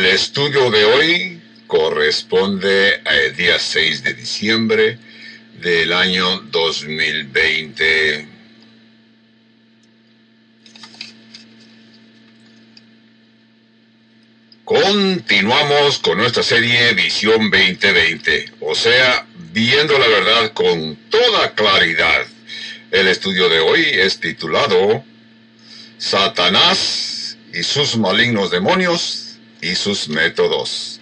El estudio de hoy corresponde al día 6 de diciembre del año 2020. Continuamos con nuestra serie Visión 2020, o sea, viendo la verdad con toda claridad. El estudio de hoy es titulado Satanás y sus malignos demonios y sus métodos.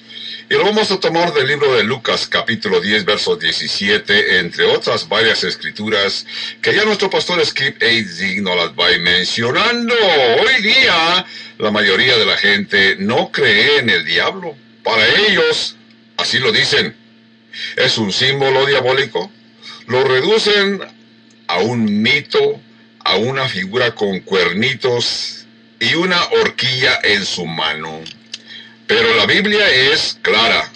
Y lo vamos a tomar del libro de Lucas capítulo 10 verso 17, entre otras varias escrituras que ya nuestro pastor Skip A. nos las va mencionando. Hoy día la mayoría de la gente no cree en el diablo. Para ellos, así lo dicen, es un símbolo diabólico. Lo reducen a un mito, a una figura con cuernitos y una horquilla en su mano. Pero la Biblia es clara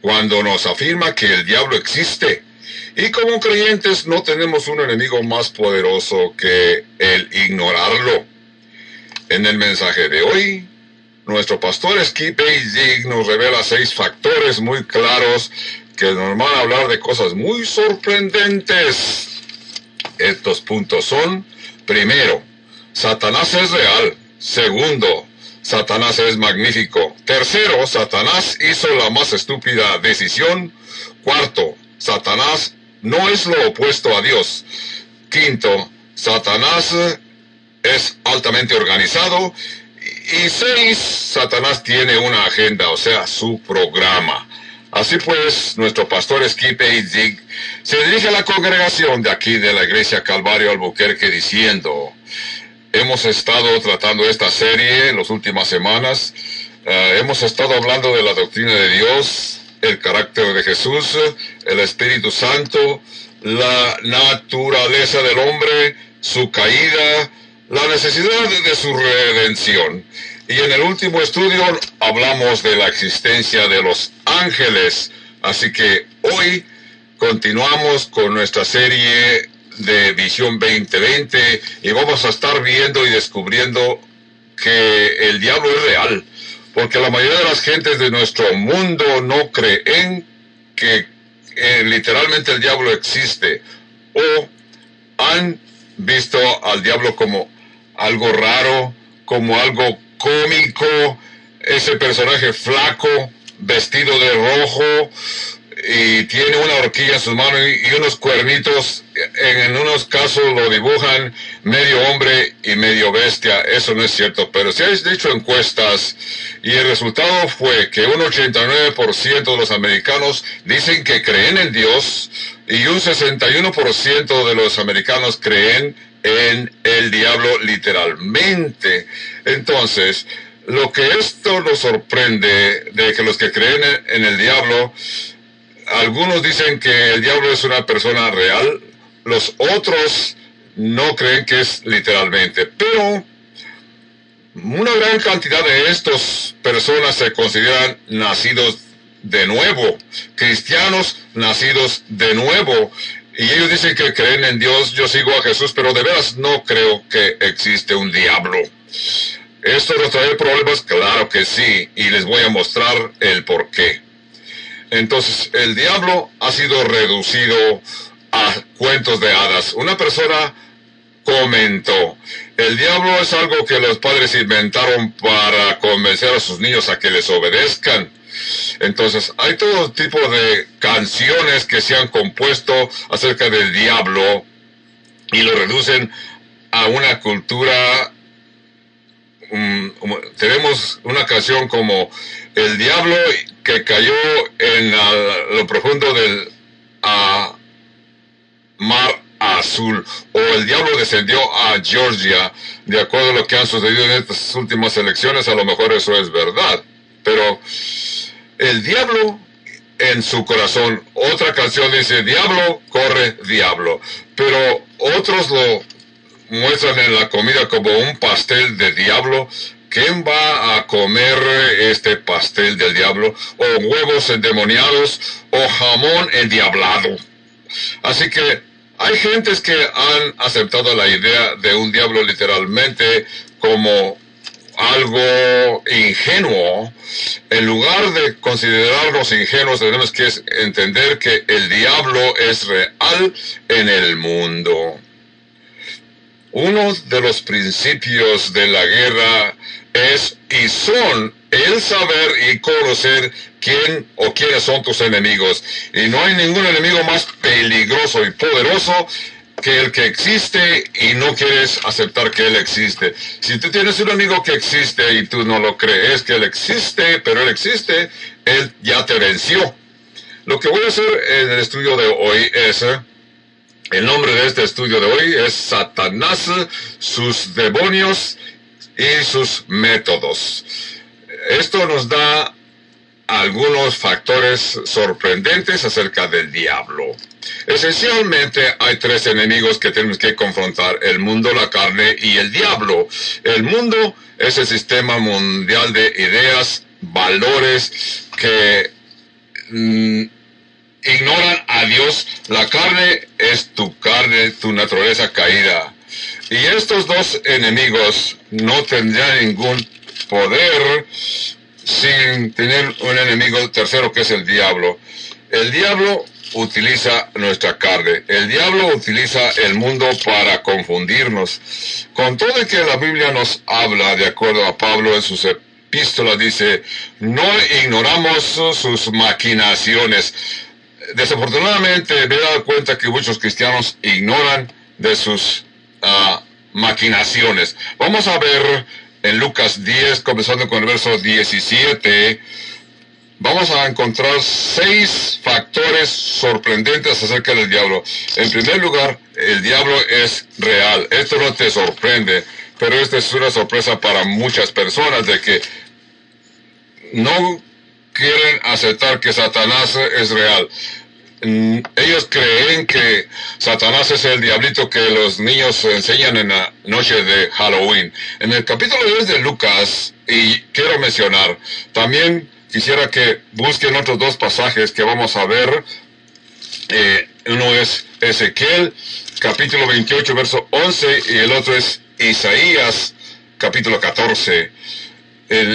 cuando nos afirma que el diablo existe. Y como creyentes no tenemos un enemigo más poderoso que el ignorarlo. En el mensaje de hoy, nuestro pastor Skip Zig nos revela seis factores muy claros que nos van a hablar de cosas muy sorprendentes. Estos puntos son, primero, Satanás es real. Segundo, Satanás es magnífico. Tercero, Satanás hizo la más estúpida decisión. Cuarto, Satanás no es lo opuesto a Dios. Quinto, Satanás es altamente organizado. Y seis, Satanás tiene una agenda, o sea, su programa. Así pues, nuestro pastor Skip Zig se dirige a la congregación de aquí de la iglesia Calvario Albuquerque diciendo, Hemos estado tratando esta serie en las últimas semanas. Eh, hemos estado hablando de la doctrina de Dios, el carácter de Jesús, el Espíritu Santo, la naturaleza del hombre, su caída, la necesidad de su redención. Y en el último estudio hablamos de la existencia de los ángeles. Así que hoy continuamos con nuestra serie de Visión 2020 y vamos a estar viendo y descubriendo que el diablo es real, porque la mayoría de las gentes de nuestro mundo no creen que eh, literalmente el diablo existe o han visto al diablo como algo raro, como algo cómico, ese personaje flaco, vestido de rojo, y tiene una horquilla en sus manos y, unos cuernitos. En, unos casos lo dibujan medio hombre y medio bestia. Eso no es cierto, pero si hay hecho encuestas y el resultado fue que un 89% de los americanos dicen que creen en Dios y un 61% de los americanos creen en el diablo literalmente. Entonces, lo que esto nos sorprende de que los que creen en el diablo algunos dicen que el diablo es una persona real, los otros no creen que es literalmente, pero una gran cantidad de estas personas se consideran nacidos de nuevo, cristianos nacidos de nuevo, y ellos dicen que creen en Dios, yo sigo a Jesús, pero de veras no creo que existe un diablo. ¿Esto nos trae problemas? Claro que sí, y les voy a mostrar el por qué. Entonces, el diablo ha sido reducido a cuentos de hadas. Una persona comentó, el diablo es algo que los padres inventaron para convencer a sus niños a que les obedezcan. Entonces, hay todo tipo de canciones que se han compuesto acerca del diablo y lo reducen a una cultura. Mm, tenemos una canción como El diablo que cayó en lo profundo del mar azul o el diablo descendió a Georgia de acuerdo a lo que han sucedido en estas últimas elecciones a lo mejor eso es verdad pero el diablo en su corazón otra canción dice diablo corre diablo pero otros lo muestran en la comida como un pastel de diablo ¿quién va a comer este pastel del diablo? O huevos endemoniados o jamón endiablado. Así que hay gentes que han aceptado la idea de un diablo literalmente como algo ingenuo, en lugar de considerarnos ingenuos, tenemos que entender que el diablo es real en el mundo. Uno de los principios de la guerra es y son el saber y conocer quién o quiénes son tus enemigos. Y no hay ningún enemigo más peligroso y poderoso que el que existe y no quieres aceptar que él existe. Si tú tienes un amigo que existe y tú no lo crees que él existe, pero él existe, él ya te venció. Lo que voy a hacer en el estudio de hoy es, el nombre de este estudio de hoy es Satanás, sus demonios y sus métodos. Esto nos da algunos factores sorprendentes acerca del diablo. Esencialmente hay tres enemigos que tenemos que confrontar, el mundo, la carne y el diablo. El mundo es el sistema mundial de ideas, valores que mm, ignoran a Dios. La carne es tu carne, tu naturaleza caída. Y estos dos enemigos no tendrían ningún poder sin tener un enemigo tercero que es el diablo. El diablo utiliza nuestra carne. El diablo utiliza el mundo para confundirnos. Con todo el que la Biblia nos habla, de acuerdo a Pablo en sus epístolas, dice, no ignoramos sus maquinaciones. Desafortunadamente me he dado cuenta que muchos cristianos ignoran de sus maquinaciones. Vamos a ver en Lucas 10, comenzando con el verso 17, vamos a encontrar seis factores sorprendentes acerca del diablo. En primer lugar, el diablo es real. Esto no te sorprende, pero esta es una sorpresa para muchas personas de que no quieren aceptar que Satanás es real. Mm, ellos creen que Satanás es el diablito que los niños enseñan en la noche de Halloween. En el capítulo 10 de Lucas, y quiero mencionar, también quisiera que busquen otros dos pasajes que vamos a ver. Eh, uno es Ezequiel, capítulo 28, verso 11, y el otro es Isaías, capítulo 14.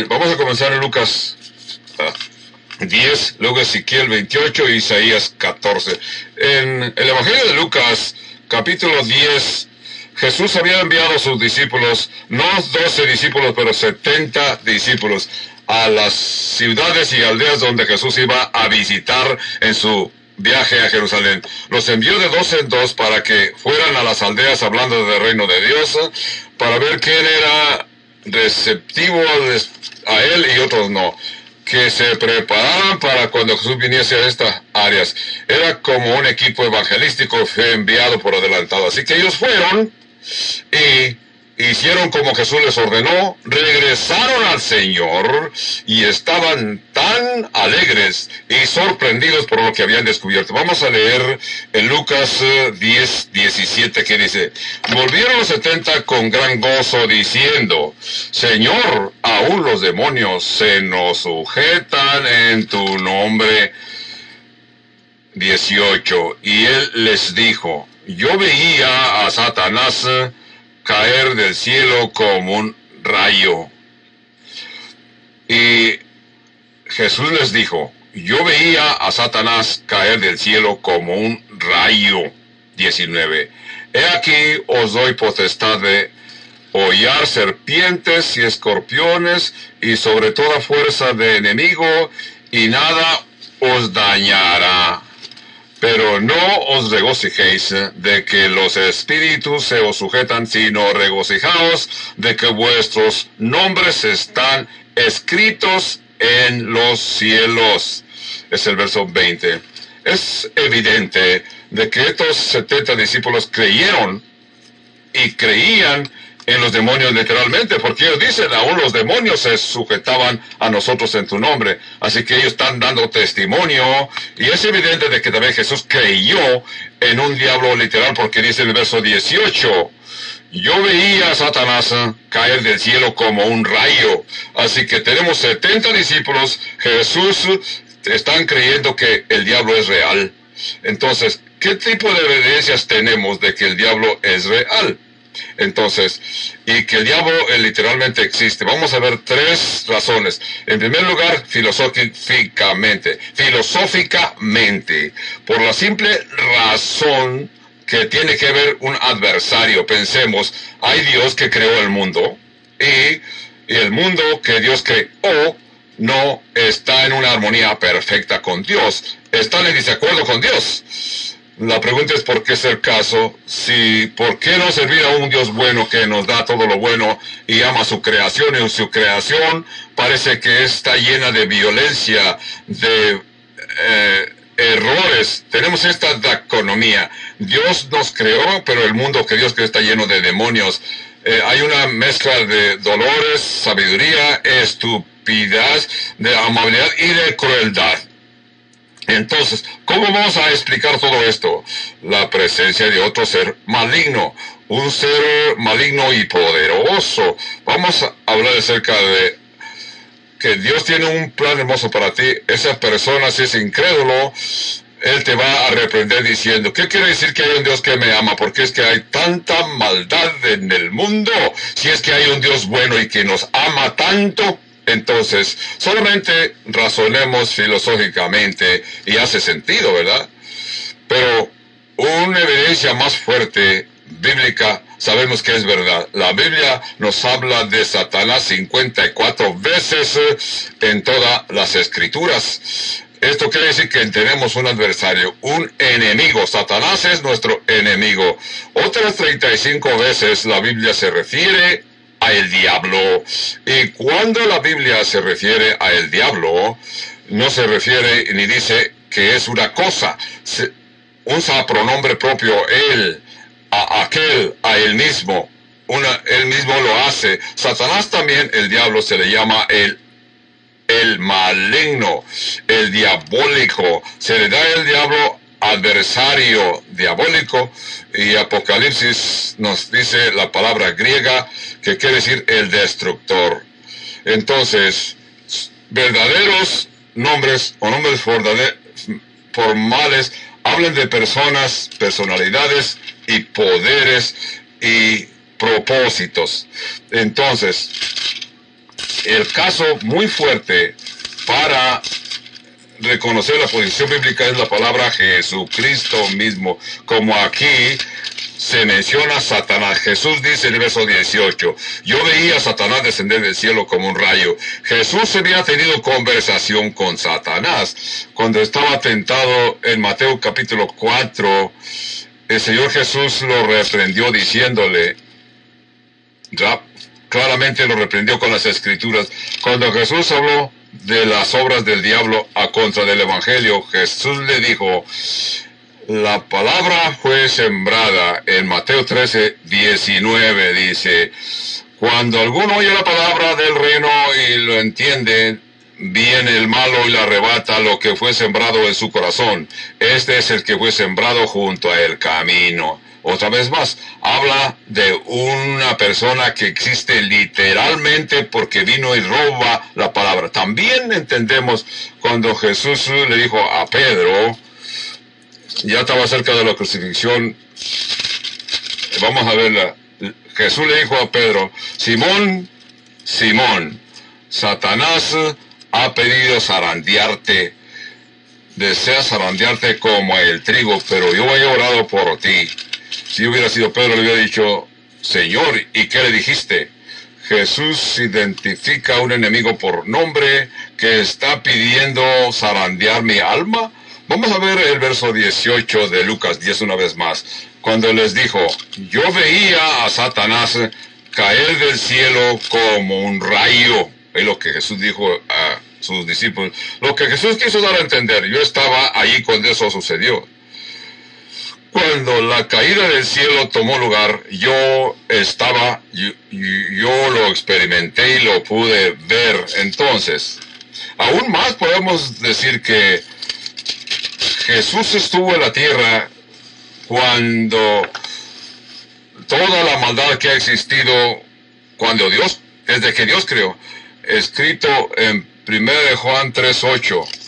vamos a comenzar en Lucas. Ah, 10, luego Ezequiel 28 y Isaías 14. En el Evangelio de Lucas, capítulo 10, Jesús había enviado a sus discípulos, no 12 discípulos, pero 70 discípulos, a las ciudades y aldeas donde Jesús iba a visitar en su viaje a Jerusalén. Los envió de dos en dos para que fueran a las aldeas hablando del reino de Dios, para ver quién era receptivo a él y otros no que se prepararan para cuando Jesús viniese a estas áreas. Era como un equipo evangelístico enviado por adelantado. Así que ellos fueron y hicieron como Jesús les ordenó, regresaron al Señor y estaban tan alegres y sorprendidos por lo que habían descubierto. Vamos a leer en Lucas 10, eh, 17 que dice, volvieron los setenta con gran gozo diciendo, Señor, aún los demonios se nos sujetan en tu nombre. 18. Y él les dijo, yo veía a Satanás caer del cielo como un rayo. Y Jesús les dijo, yo veía a Satanás caer del cielo como un rayo. 19. He aquí os doy potestad de hollar serpientes y escorpiones y sobre toda fuerza de enemigo y nada os dañará. Pero no os regocijéis de que los espíritus se os sujetan, sino regocijaos de que vuestros nombres están escritos en los cielos. Es el verso 20. Es evidente de que estos 70 discípulos creyeron y creían en los demonios literalmente, porque ellos dicen, aún los demonios se sujetaban a nosotros en tu nombre. Así que ellos están dando testimonio y es evidente de que también Jesús creyó en un diablo literal, porque dice en el verso 18, yo veía a Satanás caer del cielo como un rayo. Así que tenemos 70 discípulos, Jesús están creyendo que el diablo es real. Entonces, ¿qué tipo de evidencias tenemos de que el diablo es real? Entonces, y que el diablo eh, literalmente existe. Vamos a ver tres razones. En primer lugar, filosóficamente. Filosóficamente. Por la simple razón que tiene que ver un adversario. Pensemos, hay Dios que creó el mundo y, el mundo que Dios creó no está en una armonía perfecta con Dios. Está en desacuerdo con Dios. La pregunta es por qué es el caso, si por qué no servir a un Dios bueno que nos da todo lo bueno y ama su creación y su creación parece que está llena de violencia, de eh, errores. Tenemos esta dicotomía. Dios nos creó, pero el mundo que Dios creó está lleno de demonios. Eh, hay una mezcla de dolores, sabiduría, estupidez, de amabilidad y de crueldad. Entonces, ¿cómo vamos a explicar todo esto? La presencia de otro ser maligno, un ser maligno y poderoso. Vamos a hablar acerca de que Dios tiene un plan hermoso para ti. Esa persona, si es incrédulo, Él te va a reprender diciendo, ¿qué quiere decir que hay un Dios que me ama? Porque es que hay tanta maldad en el mundo. Si es que hay un Dios bueno y que nos ama tanto, entonces, solamente razonemos filosóficamente y hace sentido, ¿verdad? Pero una evidencia más fuerte, bíblica, sabemos que es verdad. La Biblia nos habla de Satanás 54 veces en todas las escrituras. Esto quiere decir que tenemos un adversario, un enemigo. Satanás es nuestro enemigo. Otras 35 veces la Biblia se refiere a el diablo. Y cuando la Biblia se refiere a el diablo, no se refiere ni dice que es una cosa. Se usa pronombre propio él, a aquel, a él mismo. Una, él mismo lo hace. Satanás también, el diablo se le llama el el maligno, el diabólico. Se le da el diablo adversario diabólico y Apocalipsis nos dice la palabra griega que quiere decir el destructor. Entonces, verdaderos nombres o nombres formales hablan de personas, personalidades y poderes y propósitos. Entonces, el caso muy fuerte para reconocer la posición bíblica es la palabra Jesucristo mismo, como aquí se menciona Satanás. Jesús dice en el verso 18, yo veía a Satanás descender del cielo como un rayo. Jesús había tenido conversación con Satanás cuando estaba tentado en Mateo capítulo 4. El Señor Jesús lo reprendió diciéndole, claramente lo reprendió con las escrituras. Cuando Jesús habló de las obras del diablo a contra del Evangelio, Jesús le dijo, la palabra fue sembrada en Mateo 13, 19, dice, cuando alguno oye la palabra del reino y lo entiende, viene el malo y le arrebata lo que fue sembrado en su corazón. Este es el que fue sembrado junto a el camino. Otra vez más, habla de una persona que existe literalmente porque vino y roba la palabra. También entendemos cuando Jesús le dijo a Pedro, ya estaba cerca de la crucifixión, vamos a verla. Jesús le dijo a Pedro, Simón, Simón, Satanás ha pedido zarandearte, desea zarandearte como el trigo, pero yo he orado por ti si hubiera sido Pedro, le hubiera dicho, Señor, ¿y qué le dijiste? Jesús identifica a un enemigo por nombre que está pidiendo zarandear mi alma. Vamos a ver el verso 18 de Lucas 10 una vez más, cuando les dijo, yo veía a Satanás caer del cielo como un rayo. Es lo que Jesús dijo a sus discípulos. Lo que Jesús quiso dar a entender, yo estaba allí cuando eso sucedió. Cuando la caída del cielo tomó lugar, yo estaba, yo, lo experimenté y lo pude ver. Entonces, aún más podemos decir que Jesús estuvo en la tierra cuando toda la maldad que ha existido, cuando Dios, desde que Dios creó, escrito en 1 Juan 3.8,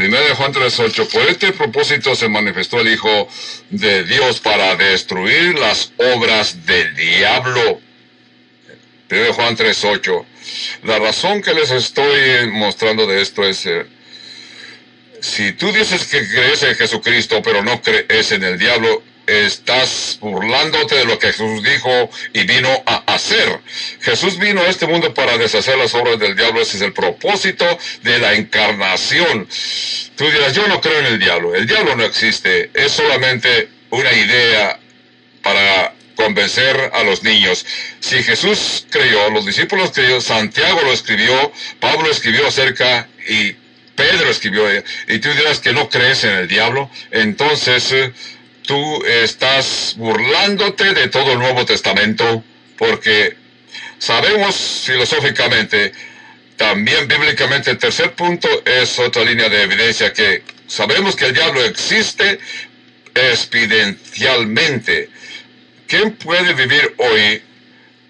Primero de Juan 3.8, por este propósito se manifestó el Hijo de Dios para destruir las obras del diablo. Primero de Juan 3.8. La razón que les estoy mostrando de esto es, eh, si tú dices que crees en Jesucristo, pero no crees en el diablo, estás burlándote de lo que Jesús dijo y vino a hacer. Jesús vino a este mundo para deshacer las obras del diablo. Ese es el propósito de la encarnación. Tú dirás, yo no creo en el diablo. El diablo no existe. Es solamente una idea para convencer a los niños. Si Jesús creyó, los discípulos creyó, Santiago lo escribió, Pablo escribió acerca y Pedro escribió, y tú dirás que no crees en el diablo, entonces eh, tú estás burlándote de todo el Nuevo Testamento, porque sabemos filosóficamente, también bíblicamente, el tercer punto es otra línea de evidencia que sabemos que el diablo existe expidencialmente. ¿Quién puede vivir hoy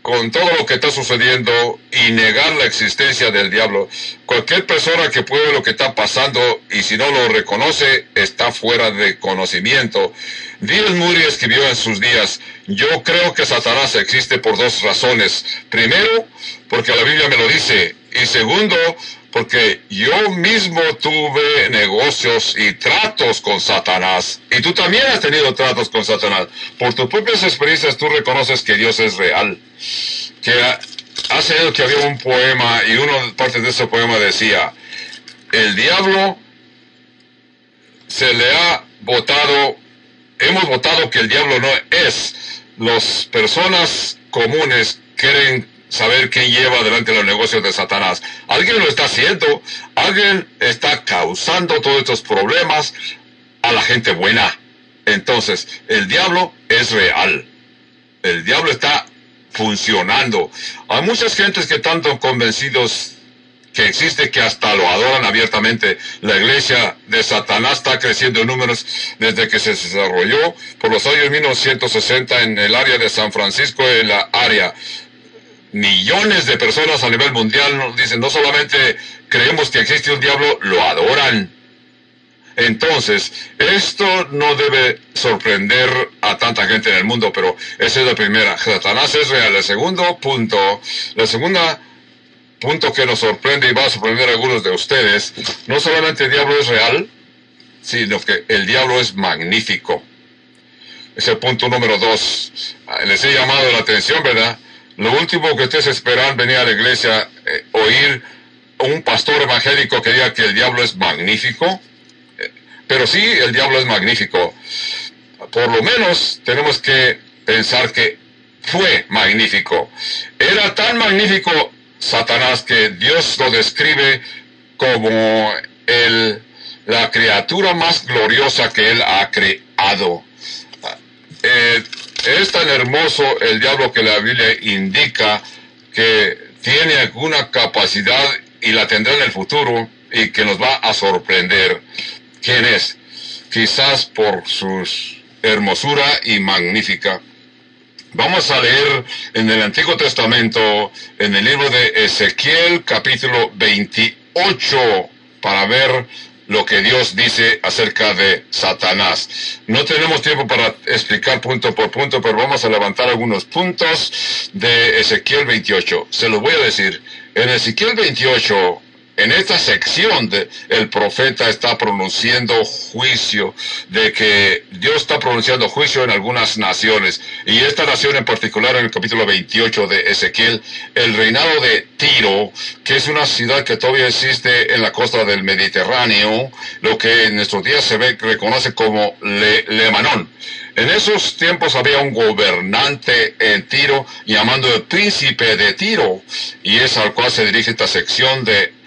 con todo lo que está sucediendo y negar la existencia del diablo. Cualquier persona que puede lo que está pasando y si no lo reconoce está fuera de conocimiento. Díaz Muri escribió en sus días, yo creo que Satanás existe por dos razones. Primero, porque la Biblia me lo dice. Y segundo, porque yo mismo tuve negocios y tratos con Satanás. Y tú también has tenido tratos con Satanás. Por tus propias experiencias tú reconoces que Dios es real. Que hace que había un poema y una parte de ese poema decía, el diablo se le ha votado, hemos votado que el diablo no es. Las personas comunes creen saber quién lleva adelante los negocios de Satanás. Alguien lo está haciendo, alguien está causando todos estos problemas a la gente buena. Entonces, el diablo es real. El diablo está funcionando. Hay muchas gentes que están convencidos que existe que hasta lo adoran abiertamente. La iglesia de Satanás está creciendo en números desde que se desarrolló por los años 1960 en el área de San Francisco, en la área millones de personas a nivel mundial nos dicen, no solamente creemos que existe un diablo, lo adoran. Entonces, esto no debe sorprender a tanta gente en el mundo, pero esa es la primera. Satanás es real. El segundo punto, la segunda punto que nos sorprende y va a sorprender a algunos de ustedes, no solamente el diablo es real, sino que el diablo es magnífico. Es el punto número dos. Les he llamado la atención, ¿verdad? Lo último que ustedes esperan venir a la iglesia, eh, oír un pastor evangélico que diga que el diablo es magnífico, eh, pero sí, el diablo es magnífico. Por lo menos tenemos que pensar que fue magnífico. Era tan magnífico Satanás que Dios lo describe como el, la criatura más gloriosa que él ha creado. Eh, es tan hermoso el diablo que la Biblia indica que tiene alguna capacidad y la tendrá en el futuro y que nos va a sorprender. ¿Quién es? Quizás por su hermosura y magnífica. Vamos a leer en el Antiguo Testamento, en el libro de Ezequiel capítulo 28, para ver lo que Dios dice acerca de Satanás. No tenemos tiempo para explicar punto por punto, pero vamos a levantar algunos puntos de Ezequiel 28. Se los voy a decir. En Ezequiel 28 en esta sección el profeta está pronunciando juicio, de que Dios está pronunciando juicio en algunas naciones. Y esta nación en particular, en el capítulo 28 de Ezequiel, el reinado de Tiro, que es una ciudad que todavía existe en la costa del Mediterráneo, lo que en nuestros días se ve, reconoce como Le, Lemanón. En esos tiempos había un gobernante en Tiro llamando el príncipe de Tiro, y es al cual se dirige esta sección de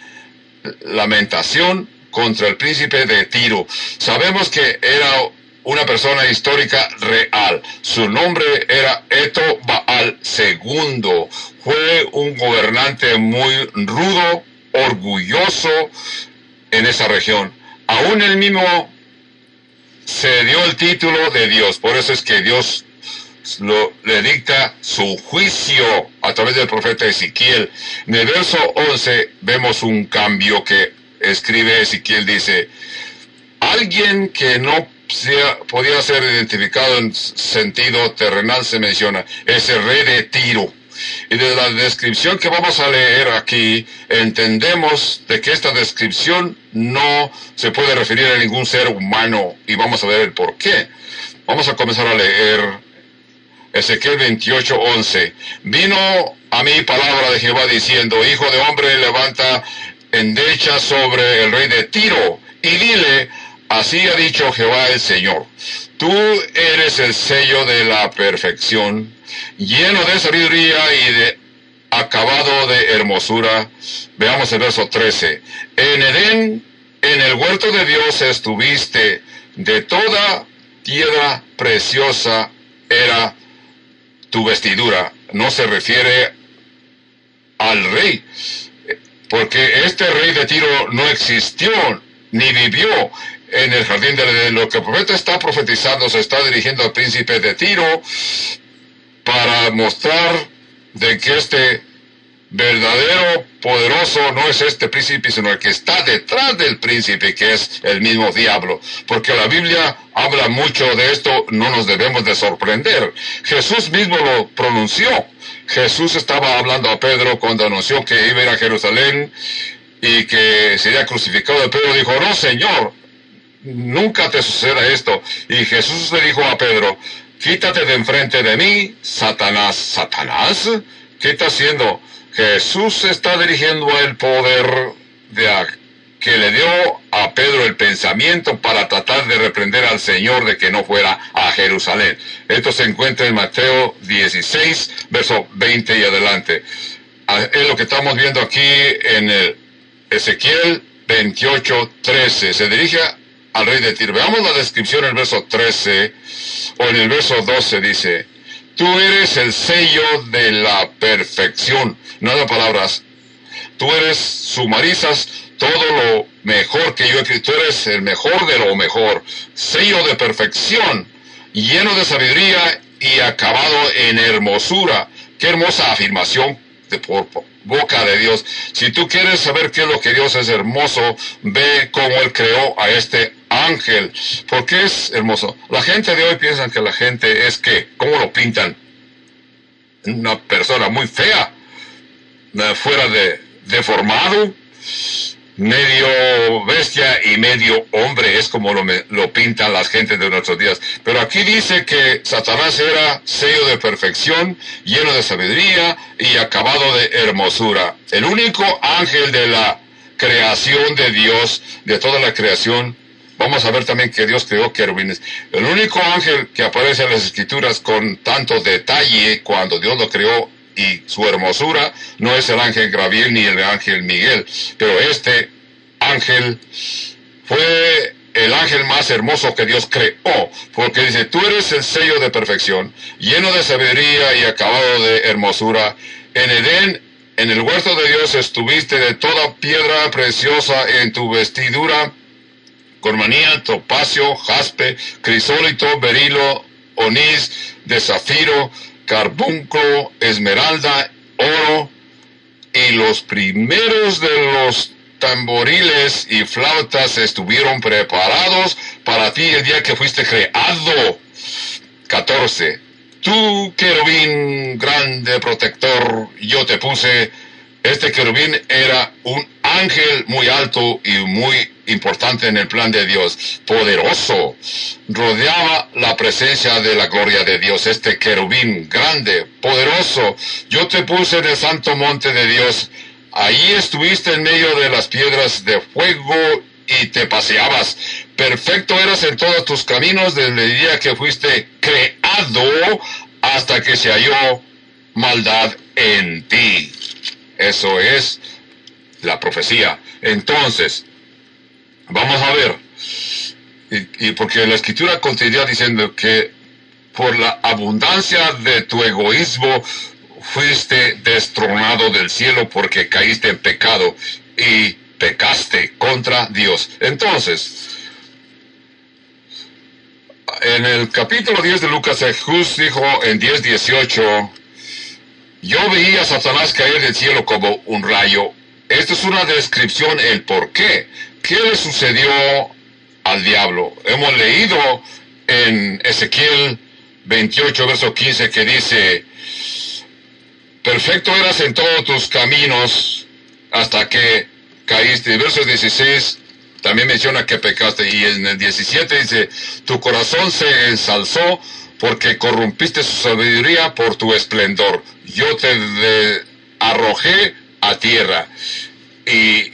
lamentación contra el príncipe de Tiro. Sabemos que era una persona histórica real. Su nombre era Eto Baal II. Fue un gobernante muy rudo, orgulloso en esa región. Aún él mismo se dio el título de Dios. Por eso es que Dios lo, le dicta su juicio a través del profeta Ezequiel. En el verso 11 vemos un cambio que escribe Ezequiel, dice, alguien que no sea, podía ser identificado en sentido terrenal se menciona, es el rey de Tiro. Y de la descripción que vamos a leer aquí, entendemos de que esta descripción no se puede referir a ningún ser humano y vamos a ver el por qué. Vamos a comenzar a leer Ezequiel 28, 11. Vino a mí palabra de Jehová diciendo, Hijo de hombre, levanta endecha sobre el rey de Tiro y dile, así ha dicho Jehová el Señor, tú eres el sello de la perfección, lleno de sabiduría y de acabado de hermosura. Veamos el verso 13. En Edén, en el huerto de Dios estuviste, de toda piedra preciosa era tu vestidura. No se refiere al rey, porque este rey de Tiro no existió ni vivió en el jardín de. Lo que el profeta está profetizando se está dirigiendo al príncipe de Tiro para mostrar de que este verdadero poderoso no es este príncipe, sino el que está detrás del príncipe, que es el mismo diablo. Porque la Biblia habla mucho de esto, no nos debemos de sorprender. Jesús mismo lo pronunció. Jesús estaba hablando a Pedro cuando anunció que iba a ir a Jerusalén y que sería crucificado. Pedro dijo, no, Señor, nunca te suceda esto. Y Jesús le dijo a Pedro, quítate de enfrente de mí, Satanás, Satanás. ¿Qué está haciendo? Jesús está dirigiendo el poder de que le dio a Pedro el pensamiento para tratar de reprender al Señor de que no fuera a Jerusalén. Esto se encuentra en Mateo 16, verso 20 y adelante. Ah, es lo que estamos viendo aquí en el Ezequiel 28, 13. Se dirige al rey de Tiro. Veamos la descripción en el verso 13 o en el verso 12 dice, Tú eres el sello de la perfección. Nada palabras. Tú eres, sumarizas todo lo mejor que yo he escrito. Tú eres el mejor de lo mejor. Sello de perfección, lleno de sabiduría y acabado en hermosura. Qué hermosa afirmación de por boca de Dios. Si tú quieres saber qué es lo que Dios es hermoso, ve cómo Él creó a este ángel. porque es hermoso? La gente de hoy piensa que la gente es que, ¿cómo lo pintan? Una persona muy fea, fuera de deformado, medio bestia y medio hombre, es como lo, lo, pintan las gentes de nuestros días. Pero aquí dice que Satanás era sello de perfección, lleno de sabiduría y acabado de hermosura. El único ángel de la creación de Dios, de toda la creación, Vamos a ver también que Dios creó querubines. El único ángel que aparece en las escrituras con tanto detalle cuando Dios lo creó y su hermosura no es el ángel Gabriel ni el ángel Miguel, pero este ángel fue el ángel más hermoso que Dios creó, porque dice, tú eres el sello de perfección, lleno de sabiduría y acabado de hermosura. En Edén, en el huerto de Dios estuviste de toda piedra preciosa en tu vestidura cormanía, topacio, jaspe, crisólito, berilo, onís, de zafiro, carbunco, esmeralda, oro, y los primeros de los tamboriles y flautas estuvieron preparados para ti el día que fuiste creado. 14. Tú, querubín grande protector, yo te puse. Este querubín era un ángel muy alto y muy importante en el plan de Dios, poderoso, rodeaba la presencia de la gloria de Dios, este querubín grande, poderoso. Yo te puse en el santo monte de Dios, ahí estuviste en medio de las piedras de fuego y te paseabas. Perfecto eras en todos tus caminos desde el día que fuiste creado hasta que se halló maldad en ti. Eso es la profecía. Entonces, vamos a ver, y, porque la escritura continúa diciendo que por la abundancia de tu egoísmo fuiste destronado del cielo porque caíste en pecado y pecaste contra Dios. Entonces, en el capítulo 10 de Lucas, Jesús dijo en 10.18, yo veía a Satanás caer del cielo como un rayo Esta es una descripción, el por qué. ¿Qué le sucedió al diablo? Hemos leído en Ezequiel 28, verso 15, que dice, perfecto eras en todos tus caminos hasta que caíste. Verso 16 también menciona que pecaste. Y en el 17 dice, tu corazón se ensalzó porque corrompiste su sabiduría por tu esplendor. Yo te arrojé a tierra y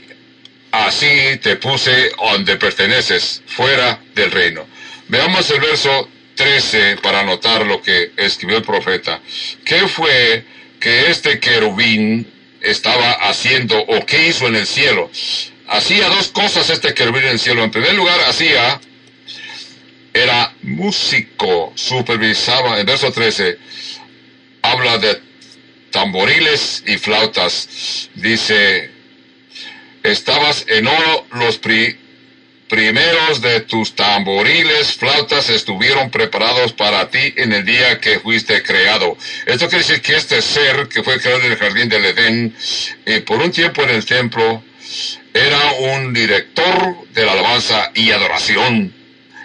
así te puse donde perteneces, fuera del reino. Veamos el verso 13 para notar lo que escribió el profeta. ¿Qué fue que este querubín estaba haciendo o qué hizo en el cielo? Hacía dos cosas este querubín en el cielo. En primer lugar, hacía, era músico, supervisaba, en verso 13, habla de tamboriles y flautas. Dice, estabas en oro los primeros de tus tamboriles, flautas estuvieron preparados para ti en el día que fuiste creado. Esto quiere decir que este ser que fue creado en el jardín del Edén, eh, por un tiempo en el templo, era un director de la alabanza y adoración.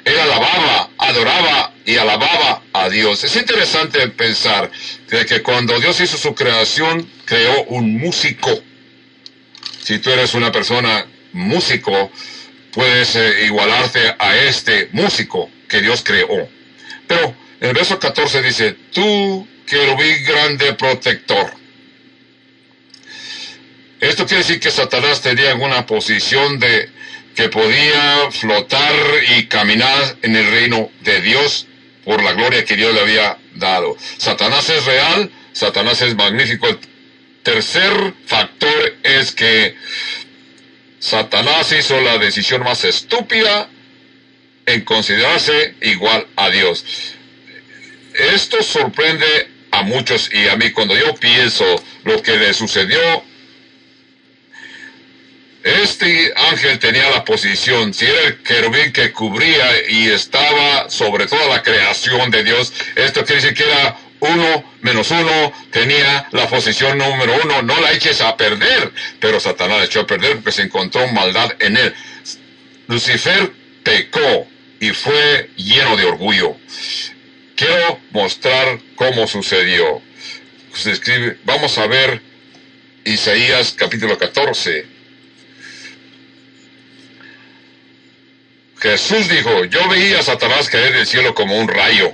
Él alababa, adoraba y alababa a Dios. Es interesante pensar que cuando Dios hizo su creación, creó un músico. Si tú eres una persona músico, puedes eh, igualarte a este músico que Dios creó. Pero el verso 14 dice, tú vi grande protector. Esto quiere decir que Satanás tenía alguna posición de que podía flotar y caminar en el reino de Dios por la gloria que Dios le había dado. Satanás es real, Satanás es magnífico. Tercer factor es que Satanás hizo la decisión más estúpida en considerarse igual a Dios. Esto sorprende a muchos y a mí cuando yo pienso lo que le sucedió. Este ángel tenía la posición, si era el querubín que cubría y estaba sobre toda la creación de Dios, esto quiere decir que era uno menos uno tenía la posición número uno. No la eches a perder. Pero Satanás la echó a perder porque se encontró maldad en él. Lucifer pecó y fue lleno de orgullo. Quiero mostrar cómo sucedió. Se escribe, vamos a ver Isaías capítulo 14. Jesús dijo, yo veía a Satanás caer del cielo como un rayo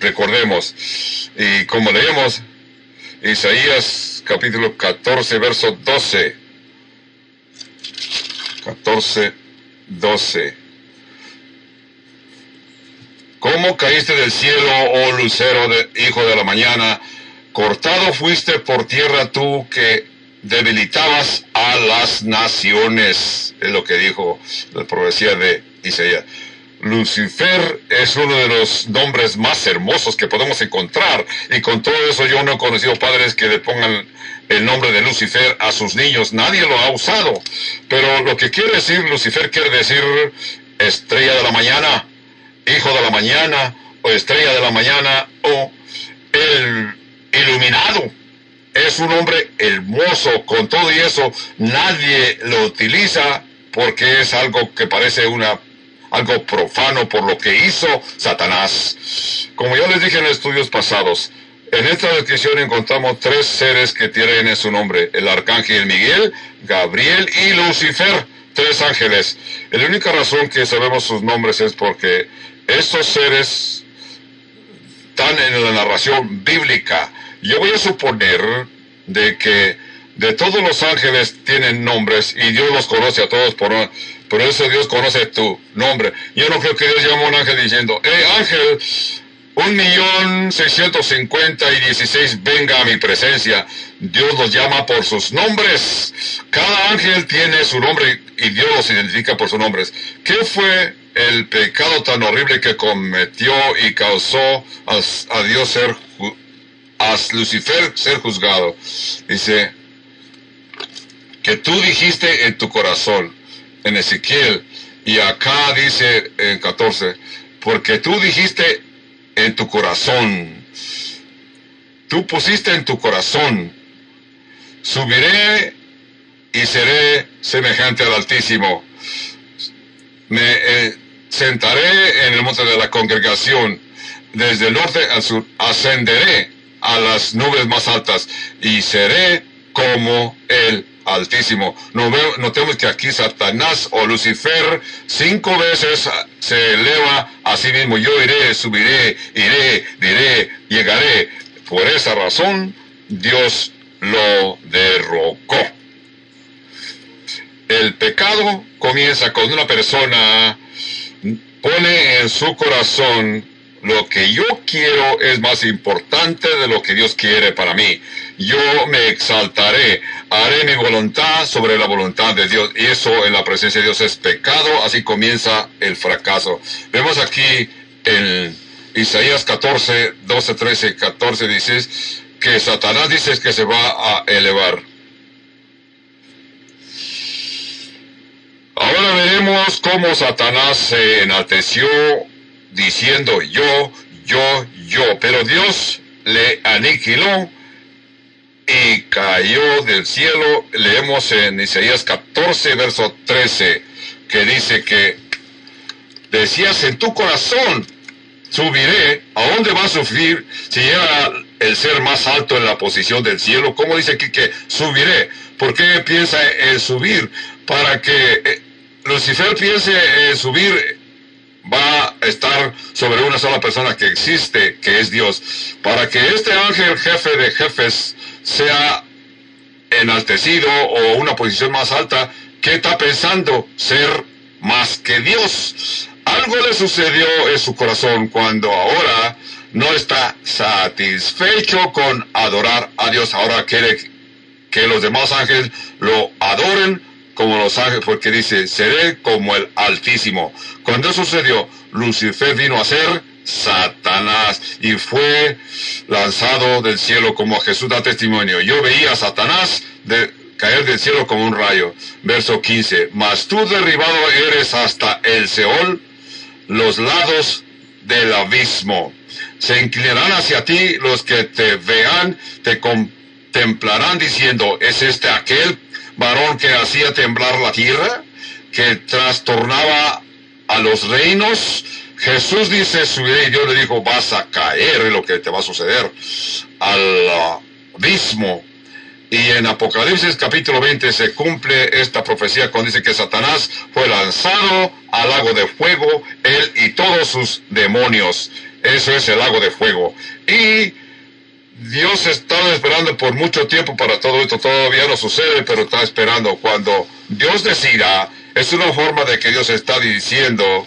recordemos. Y como leemos, Isaías capítulo 14, verso 12. 14, 12. ¿Cómo caíste del cielo, oh lucero, de, hijo de la mañana? Cortado fuiste por tierra tú que debilitabas a las naciones, es lo que dijo la profecía de Isaías. Lucifer es uno de los nombres más hermosos que podemos encontrar y con todo eso yo no he conocido padres que le pongan el nombre de Lucifer a sus niños. Nadie lo ha usado. Pero lo que quiere decir Lucifer quiere decir estrella de la mañana, hijo de la mañana o estrella de la mañana o el iluminado. Es un hombre hermoso. Con todo y eso nadie lo utiliza porque es algo que parece una algo profano por lo que hizo Satanás. Como ya les dije en estudios pasados, en esta descripción encontramos tres seres que tienen su nombre, el arcángel Miguel, Gabriel y Lucifer, tres ángeles. la única razón que sabemos sus nombres es porque estos seres están en la narración bíblica. Yo voy a suponer de que de todos los ángeles tienen nombres y Dios los conoce a todos por, por eso Dios conoce tu nombre. Yo no creo que Dios llame a un ángel diciendo, eh ángel, un millón seiscientos cincuenta y dieciséis venga a mi presencia. Dios los llama por sus nombres. Cada ángel tiene su nombre y Dios los identifica por sus nombres. ¿Qué fue el pecado tan horrible que cometió y causó a Dios ser, a Lucifer ser juzgado? Dice, que tú dijiste en tu corazón, en Ezequiel, y acá dice en 14, porque tú dijiste en tu corazón, tú pusiste en tu corazón, subiré y seré semejante al Altísimo. Me eh, sentaré en el monte de la congregación, desde el norte al sur, ascenderé a las nubes más altas y seré como el Altísimo. Notemos que aquí Satanás o Lucifer cinco veces se eleva a sí mismo. Yo iré, subiré, iré, diré, llegaré. Por esa razón, Dios lo derrocó. El pecado comienza cuando una persona pone en su corazón lo que yo quiero es más importante de lo que Dios quiere para mí. Yo me exaltaré, haré mi voluntad sobre la voluntad de Dios. Y eso en la presencia de Dios es pecado, así comienza el fracaso. Vemos aquí en Isaías 14, 12, 13, 14, dice que Satanás dice que se va a elevar. Ahora veremos cómo Satanás se enalteció diciendo yo, yo, yo. Pero Dios le aniquiló y cayó del cielo. Leemos en Isaías 14, verso 13, que dice que decías en tu corazón, subiré, ¿a dónde va a sufrir si llega el ser más alto en la posición del cielo? ¿Cómo dice aquí que subiré? ¿Por qué piensa en subir? Para que eh, Lucifer piense en subir va a estar sobre una sola persona que existe, que es Dios, para que este ángel jefe de jefes sea enaltecido o una posición más alta, ¿qué está pensando? Ser más que Dios. Algo le sucedió en su corazón cuando ahora no está satisfecho con adorar a Dios. Ahora quiere que los demás ángeles lo adoren como los ángeles, porque dice, seré como el Altísimo. Cuando sucedió, Lucifer vino a ser Satanás y fue lanzado del cielo como Jesús da testimonio. Yo veía a Satanás de, caer del cielo como un rayo. Verso 15. Mas tú derribado eres hasta el Seol, los lados del abismo. Se inclinarán hacia ti los que te vean, te contemplarán diciendo, ¿es este aquel varón que hacía temblar la tierra, que trastornaba a los reinos. Jesús dice, subiré y Dios le dijo, vas a caer en lo que te va a suceder al abismo. Y en Apocalipsis capítulo 20 se cumple esta profecía cuando dice que Satanás fue lanzado al lago de fuego, él y todos sus demonios. Eso es el lago de fuego. Y Dios está esperando por mucho tiempo para todo esto. Todavía no sucede, pero está esperando. Cuando Dios decida, es una forma de que Dios está diciendo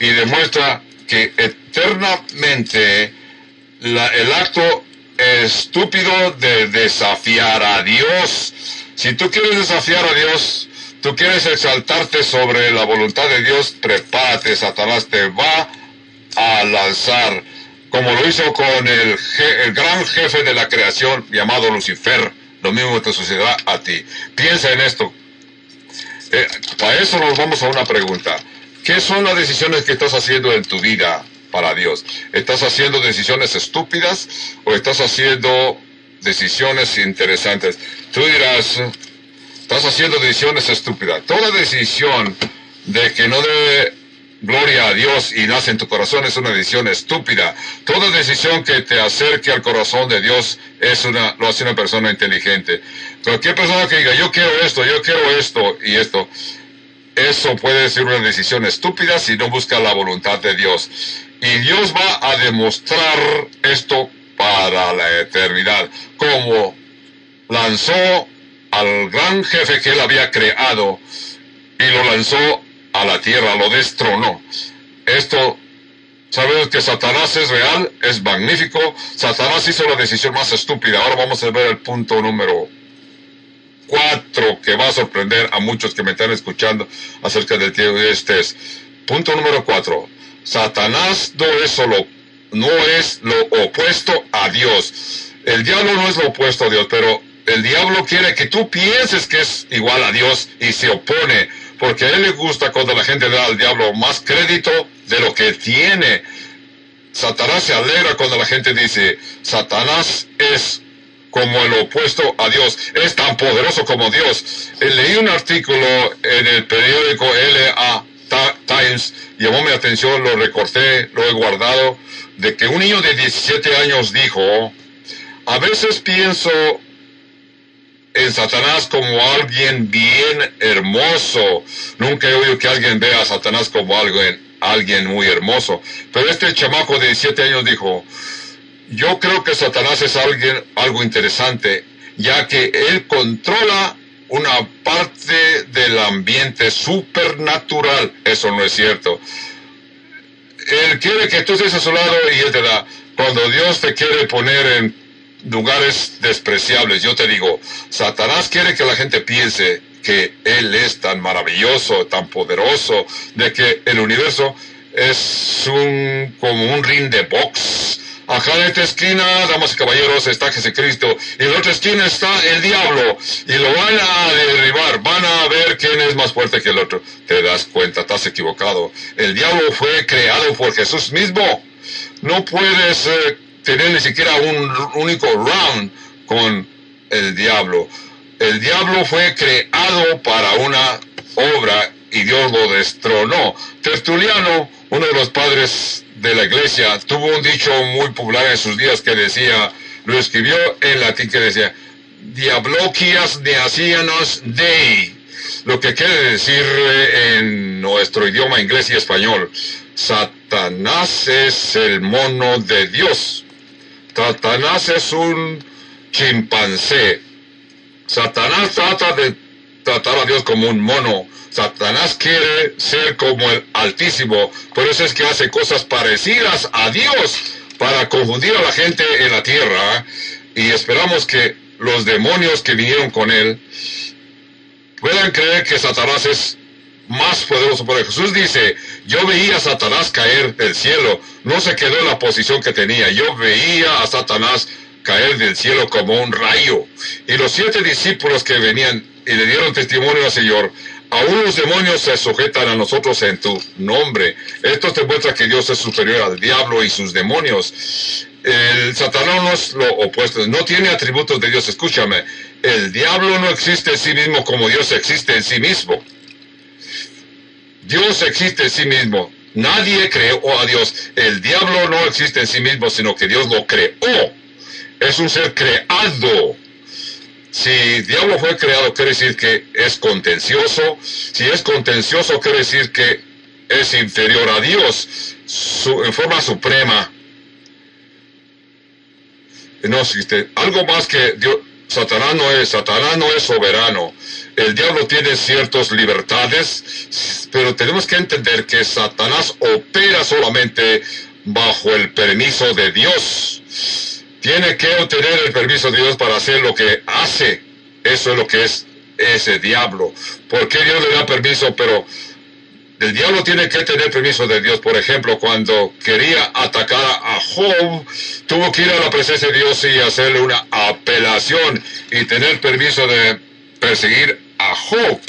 y demuestra que eternamente el acto estúpido de desafiar a Dios. Si tú quieres desafiar a Dios, tú quieres exaltarte sobre la voluntad de Dios, prepárate, Satanás te va a lanzar como lo hizo con el, gran jefe de la creación llamado Lucifer. Lo mismo te sucederá a ti. Piensa en esto. Eh, para eso nos vamos a una pregunta. ¿Qué son las decisiones que estás haciendo en tu vida para Dios? ¿Estás haciendo decisiones estúpidas o estás haciendo decisiones interesantes? Tú dirás, estás haciendo decisiones estúpidas. Toda decisión de que no debe gloria a Dios y nace en tu corazón es una decisión estúpida. Toda decisión que te acerque al corazón de Dios es una, lo hace una persona inteligente. Cualquier persona que diga, yo quiero esto, yo quiero esto y esto, eso puede ser una decisión estúpida si no busca la voluntad de Dios. Y Dios va a demostrar esto para la eternidad, como lanzó al gran jefe que él había creado y lo lanzó a la tierra, lo destronó. Esto, sabemos que Satanás es real, es magnífico. Satanás hizo la decisión más estúpida. Ahora vamos a ver el punto número cuatro que va a sorprender a muchos que me están escuchando acerca del tiempo de este. Punto número cuatro. Satanás no es solo, no es lo opuesto a Dios. El diablo no es lo opuesto a Dios, pero el diablo quiere que tú pienses que es igual a Dios y se opone porque a él le gusta cuando la gente da al diablo más crédito de lo que tiene. Satanás se alegra cuando la gente dice, Satanás es como el opuesto a Dios. Es tan poderoso como Dios. Eh, leí un artículo en el periódico LA Times, llamó mi atención, lo recorté, lo he guardado, de que un niño de 17 años dijo, a veces pienso en Satanás como alguien bien hermoso. Nunca he oído que alguien vea a Satanás como alguien, alguien muy hermoso. Pero este chamaco de 17 años dijo, yo creo que Satanás es alguien, algo interesante, ya que él controla una parte del ambiente supernatural. Eso no es cierto. Él quiere que tú estés a su lado y él te da. Cuando Dios te quiere poner en lugares despreciables. Yo te digo, Satanás quiere que la gente piense que Él es tan maravilloso, tan poderoso, de que el universo es un, como un ring de box. Acá en esta esquina, damas y caballeros, está Jesucristo. Y en la otra esquina está el diablo. Y lo van a derribar. Van a ver quién es más fuerte que el otro. Te das cuenta, estás equivocado. El diablo fue creado por Jesús mismo. No puedes eh, tener ni siquiera un único round con el diablo. El diablo fue creado para una obra y Dios lo destronó. Tertuliano, uno de los padres de la iglesia, tuvo un dicho muy popular en sus días que decía, lo escribió en latín que decía, diabloquias neacianos dei, lo que quiere decir en nuestro idioma inglés y español, Satanás es el mono de Dios. Satanás es un chimpancé. Satanás trata de tratar a Dios como un mono. Satanás quiere ser como el Altísimo. Por eso es que hace cosas parecidas a Dios para confundir a la gente en la tierra. Y esperamos que los demonios que vinieron con él puedan creer que Satanás es más poderoso. Porque Jesús dice, yo veía a Satanás caer del cielo, no se quedó en la posición que tenía, yo veía a Satanás caer del cielo como un rayo. Y los siete discípulos que venían y le dieron testimonio al Señor, aún los demonios se sujetan a nosotros en tu nombre. Esto te muestra que Dios es superior al diablo y sus demonios. El Satanás no es lo opuesto, no tiene atributos de Dios. Escúchame, el diablo no existe en sí mismo como Dios existe en sí mismo. Dios existe en sí mismo. Nadie creó a Dios. El diablo no existe en sí mismo, sino que Dios lo creó. Es un ser creado. Si diablo fue creado, quiere decir que es contencioso. Si es contencioso, quiere decir que es inferior a Dios en forma suprema. No existe. Algo más que Dios, Satanás no es, Satanás no es soberano. El diablo tiene ciertas libertades, pero tenemos que entender que Satanás opera solamente bajo el permiso de Dios. Tiene que obtener el permiso de Dios para hacer lo que hace. Eso es lo que es ese diablo. ¿Por qué Dios le da permiso? Pero el diablo tiene que tener permiso de Dios. Por ejemplo, cuando quería atacar a Job, tuvo que ir a la presencia de Dios y hacerle una apelación y tener permiso de perseguir a Job.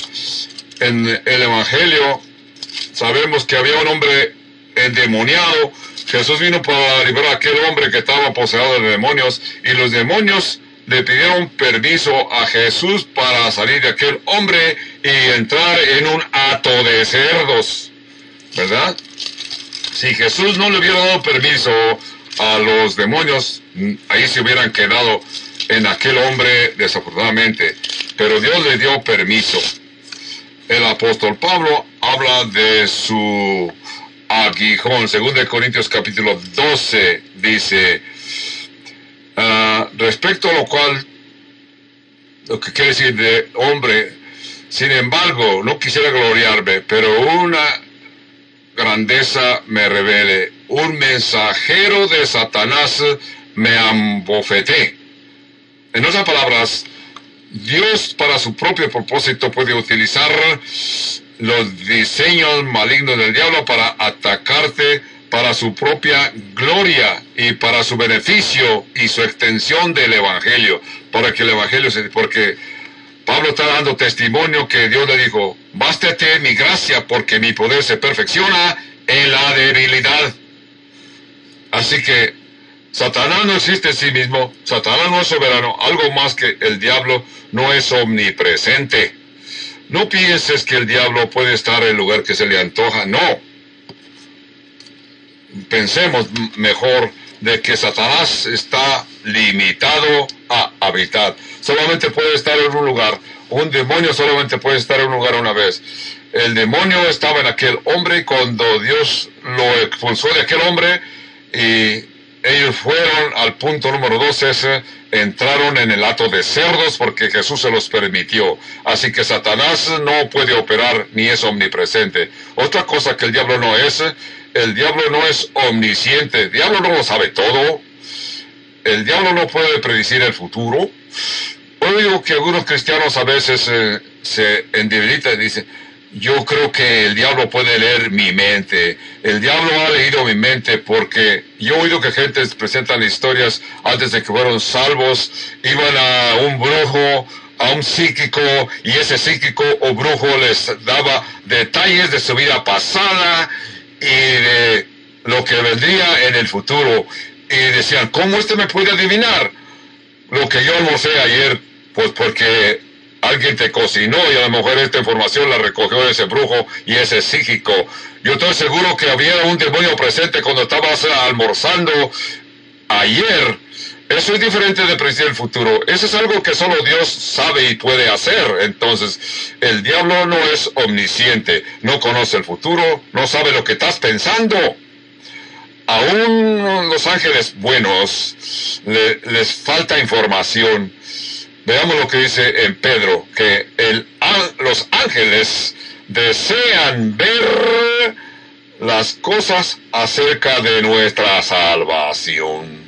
En el Evangelio sabemos que había un hombre endemoniado. Jesús vino para liberar a aquel hombre que estaba poseído de demonios y los demonios le pidieron permiso a Jesús para salir de aquel hombre y entrar en un hato de cerdos, ¿verdad? Si Jesús no le hubiera dado permiso a los demonios, ahí se hubieran quedado en aquel hombre desafortunadamente, pero Dios le dio permiso. El apóstol Pablo habla de su aguijón, según de Corintios capítulo 12, dice, Respecto a lo cual, lo que quiere decir de hombre, sin embargo, no quisiera gloriarme, pero una grandeza me revele, un mensajero de Satanás me ambofeté. En otras palabras, Dios para su propio propósito puede utilizar los diseños malignos del diablo para atacarte para su propia gloria y para su beneficio y su extensión del Evangelio, para que el Evangelio se... porque Pablo está dando testimonio que Dios le dijo, bástate mi gracia porque mi poder se perfecciona en la debilidad. Así que Satanás no existe en sí mismo, Satanás no es soberano, algo más que el diablo no es omnipresente. No pienses que el diablo puede estar en el lugar que se le antoja, no. Pensemos mejor de que Satanás está limitado a habitar. Solamente puede estar en un lugar. Un demonio solamente puede estar en un lugar una vez. El demonio estaba en aquel hombre cuando Dios lo expulsó de aquel hombre y ellos fueron al punto número dos ese, entraron en el ato de cerdos porque Jesús se los permitió. Así que Satanás no puede operar ni es omnipresente. Otra cosa que el diablo no es, el diablo no es omnisciente. El diablo no lo sabe todo. El diablo no puede predecir el futuro. Oigo que algunos cristianos a veces eh, se endebilitan y dicen, yo creo que el diablo puede leer mi mente. El diablo ha leído mi mente porque yo he oído que gente presentan historias antes de que fueron salvos, iban a un brujo, a un psíquico, y ese psíquico o brujo les daba detalles de su vida pasada y de lo que vendría en el futuro. Y decían, ¿cómo este me puede adivinar? Lo que yo no sé ayer, pues porque alguien te cocinó y a lo mejor esta información la recogió ese brujo y ese psíquico. Yo estoy seguro que había un demonio presente cuando estabas almorzando ayer. Eso es diferente de predecir el futuro. Eso es algo que solo Dios sabe y puede hacer. Entonces, el diablo no es omnisciente, no conoce el futuro, no sabe lo que estás pensando. Aún los ángeles buenos les falta información Veamos lo que dice en Pedro, que el, los ángeles desean ver las cosas acerca de nuestra salvación.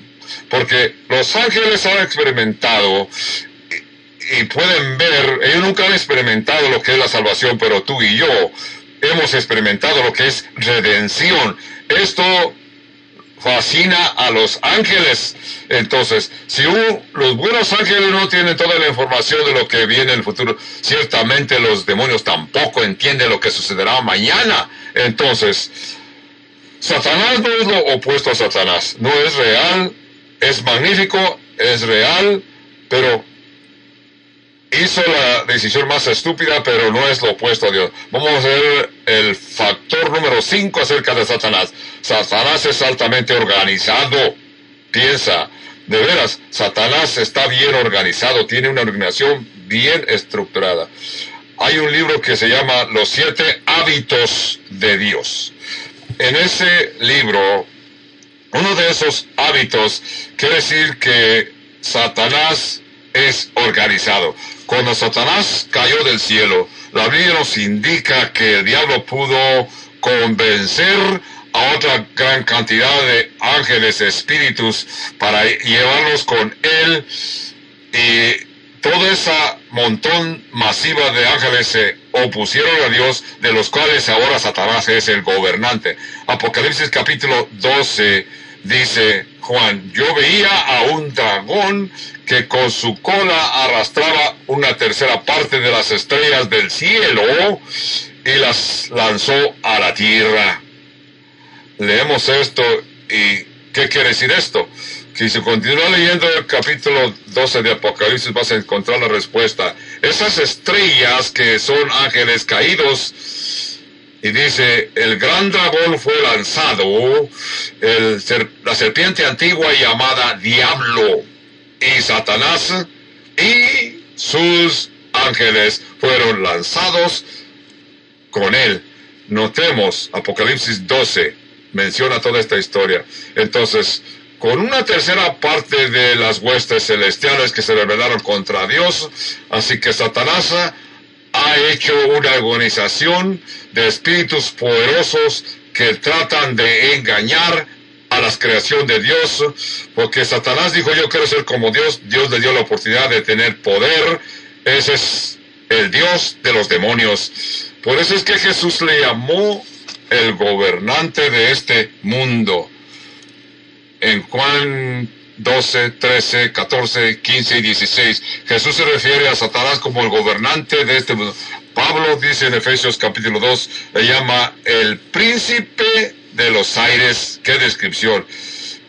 Porque los ángeles han experimentado y, pueden ver, ellos nunca han experimentado lo que es la salvación, pero tú y yo hemos experimentado lo que es redención. Esto fascina a los ángeles. Entonces, si los buenos ángeles no tienen toda la información de lo que viene en el futuro, ciertamente los demonios tampoco entienden lo que sucederá mañana. Entonces, Satanás no es lo opuesto a Satanás. No es real, es magnífico, es real, pero hizo la decisión más estúpida, pero no es lo opuesto a Dios. Vamos a ver el factor número 5 acerca de Satanás. Satanás es altamente organizado. Piensa, de veras, Satanás está bien organizado, tiene una organización bien estructurada. Hay un libro que se llama Los siete hábitos de Dios. En ese libro, uno de esos hábitos quiere decir que Satanás es organizado. Cuando Satanás cayó del cielo, la Biblia nos indica que el diablo pudo convencer a otra gran cantidad de ángeles, espíritus, para llevarlos con él y toda esa montón masiva de ángeles se opusieron a Dios, de los cuales ahora Satanás es el gobernante. Apocalipsis capítulo 12 dice Juan, yo veía a un dragón que con su cola arrastraba una tercera parte de las estrellas del cielo y las lanzó a la tierra. Leemos esto y ¿qué quiere decir esto? Si continúa leyendo el capítulo 12 de Apocalipsis vas a encontrar la respuesta. Esas estrellas que son ángeles caídos, y dice, el gran dragón fue lanzado, la serpiente antigua llamada Diablo y Satanás y sus ángeles fueron lanzados con él. Notemos, Apocalipsis 12 menciona toda esta historia. Entonces, con una tercera parte de las huestes celestiales que se rebelaron contra Dios, así que Satanás ha hecho una organización de espíritus poderosos que tratan de engañar a la creación de Dios, porque Satanás dijo yo quiero ser como Dios, Dios le dio la oportunidad de tener poder, ese es el Dios de los demonios. Por eso es que Jesús le llamó el gobernante de este mundo. En Juan 12, 13, 14, 15 y 16. Jesús se refiere a Satanás como el gobernante de este mundo. Pablo dice en Efesios capítulo 2, le llama el príncipe de los aires. Qué descripción.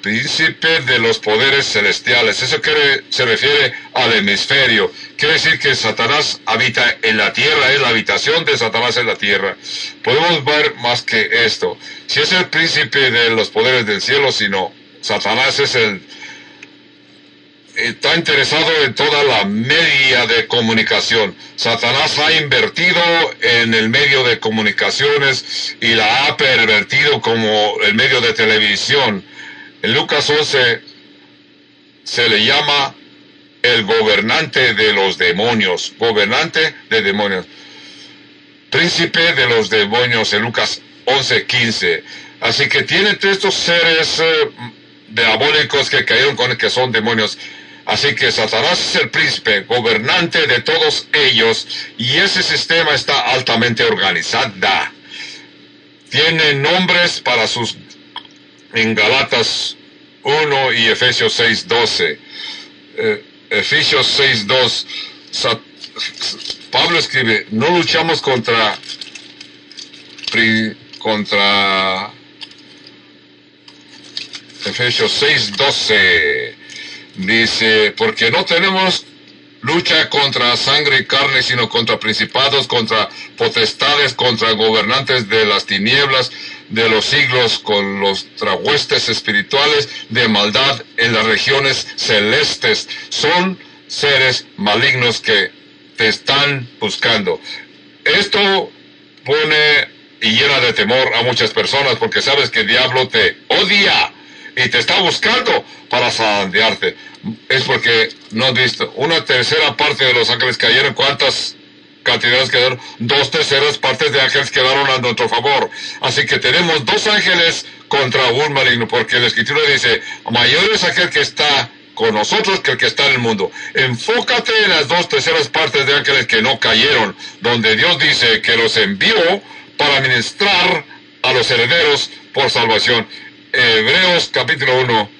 príncipe de los poderes celestiales. Eso quiere, se refiere al hemisferio. Quiere decir que Satanás habita en la tierra, es la habitación de Satanás en la tierra. Podemos ver más que esto. Si es el príncipe de los poderes del cielo, sino Satanás es el está interesado en toda la media de comunicación. Satanás ha invertido en el medio de comunicaciones y la ha pervertido como el medio de televisión. En Lucas 11 se le llama el gobernante de los demonios, gobernante de demonios, príncipe de los demonios en Lucas 11:15. Así que tiene estos seres eh, diabólicos que cayeron con que son demonios. Así que Satanás es el príncipe, gobernante de todos ellos, y ese sistema está altamente organizado. Tiene nombres para sus en Galatas 1 y Efesios 6.12. Eh, Efesios 6.2. Pablo escribe, no luchamos contra contra Efesios 6.12 dice, porque no tenemos lucha contra sangre y carne, sino contra principados, contra potestades, contra gobernantes de las tinieblas de los siglos, con los trahuestes espirituales de maldad en las regiones celestes. Son seres malignos que te están buscando. Esto pone y llena de temor a muchas personas porque sabes que el diablo te odia y te está buscando para zarandearte. Es porque no visto. Una tercera parte de los ángeles cayeron. ¿Cuántas cantidades quedaron? Dos terceras partes de ángeles quedaron a nuestro favor. Así que tenemos dos ángeles contra un maligno, porque la escritura dice, mayor es aquel que está con nosotros que el que está en el mundo. Enfócate en las dos terceras partes de ángeles que no cayeron, donde Dios dice que los envió para ministrar a los herederos por salvación. Hebreos capítulo 1.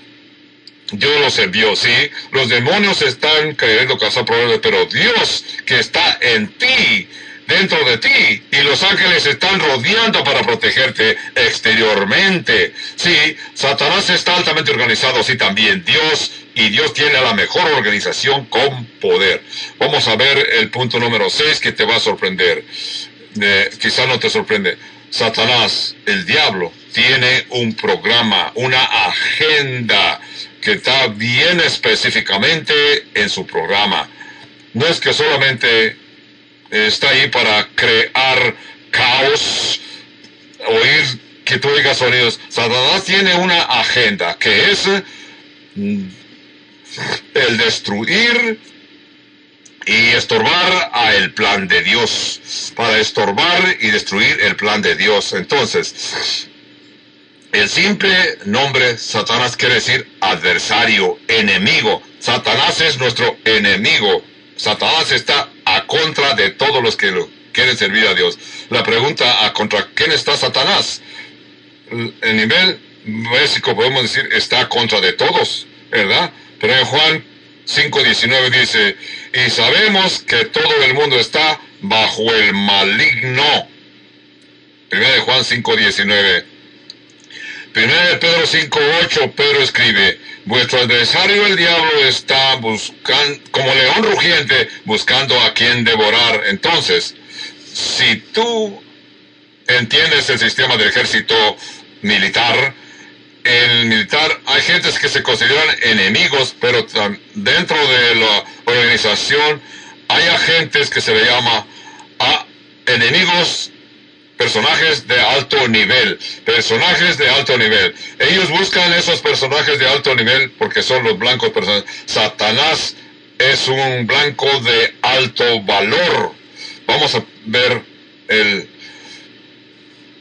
Dios los envió, sí. Los demonios están queriendo causar problemas, pero Dios que está en ti, dentro de ti, y los ángeles están rodeando para protegerte exteriormente. Sí, Satanás está altamente organizado, sí también. Dios y Dios tiene la mejor organización con poder. Vamos a ver el punto número 6 que te va a sorprender. Eh, quizá no te sorprende. Satanás, el diablo, tiene un programa, una agenda que está bien específicamente en su programa. No es que solamente está ahí para crear caos, oír que tú digas sonidos. Satanás tiene una agenda que es mm, el destruir y estorbar a el plan de Dios, para estorbar y destruir el plan de Dios. Entonces, el simple nombre Satanás quiere decir adversario, enemigo. Satanás es nuestro enemigo. Satanás está a contra de todos los que quieren servir a Dios. La pregunta, ¿a contra quién está Satanás? El nivel básico podemos decir está contra de todos, ¿verdad? Pero en Juan 5.19 dice, y sabemos que todo el mundo está bajo el maligno. Primera de Juan 5.19. Primera de Pedro 5.8, Pedro escribe, vuestro adversario el diablo está buscando, como león rugiente, buscando a quien devorar. Entonces, si tú entiendes el sistema del ejército militar, el militar hay gentes que se consideran enemigos, pero dentro de la organización hay agentes que se le llama a enemigos personajes de alto nivel, personajes de alto nivel. Ellos buscan esos personajes de alto nivel porque son los blancos personajes. Satanás es un blanco de alto valor. Vamos a ver el,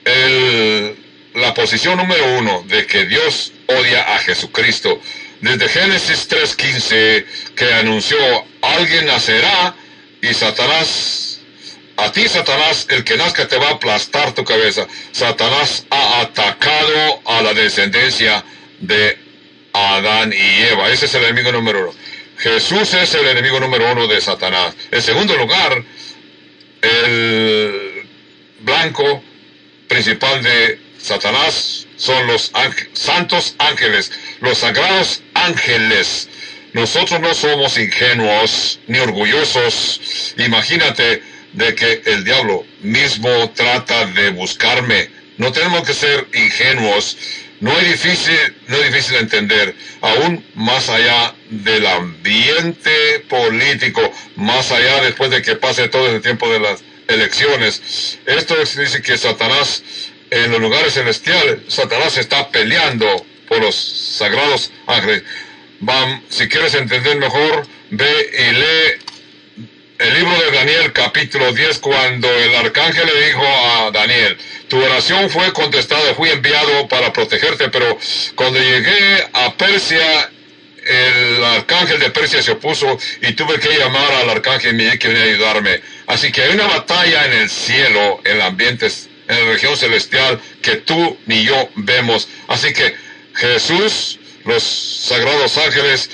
el, la posición número uno de que Dios odia a Jesucristo. Desde Génesis 3.15 que anunció, alguien nacerá y Satanás a ti, Satanás, el que nazca te va a aplastar tu cabeza. Satanás ha atacado a la descendencia de Adán y Eva. Ese es el enemigo número uno. Jesús es el enemigo número uno de Satanás. En segundo lugar, el blanco principal de Satanás son los santos ángeles, los sagrados ángeles. Nosotros no somos ingenuos ni orgullosos. Imagínate de que el diablo mismo trata de buscarme. No tenemos que ser ingenuos. No es difícil, no es difícil entender, aún más allá del ambiente político, más allá después de que pase todo el tiempo de las elecciones. Esto dice que Satanás en los lugares celestiales, Satanás está peleando por los sagrados ángeles. Si quieres entender mejor, ve y lee el libro de Daniel capítulo 10 cuando el arcángel le dijo a Daniel, tu oración fue contestada, fui enviado para protegerte, pero cuando llegué a Persia, el arcángel de Persia se opuso y tuve que llamar al arcángel y que venía a ayudarme. Así que hay una batalla en el cielo, en el ambiente, en la región celestial, que tú ni yo vemos. Así que Jesús, los sagrados ángeles,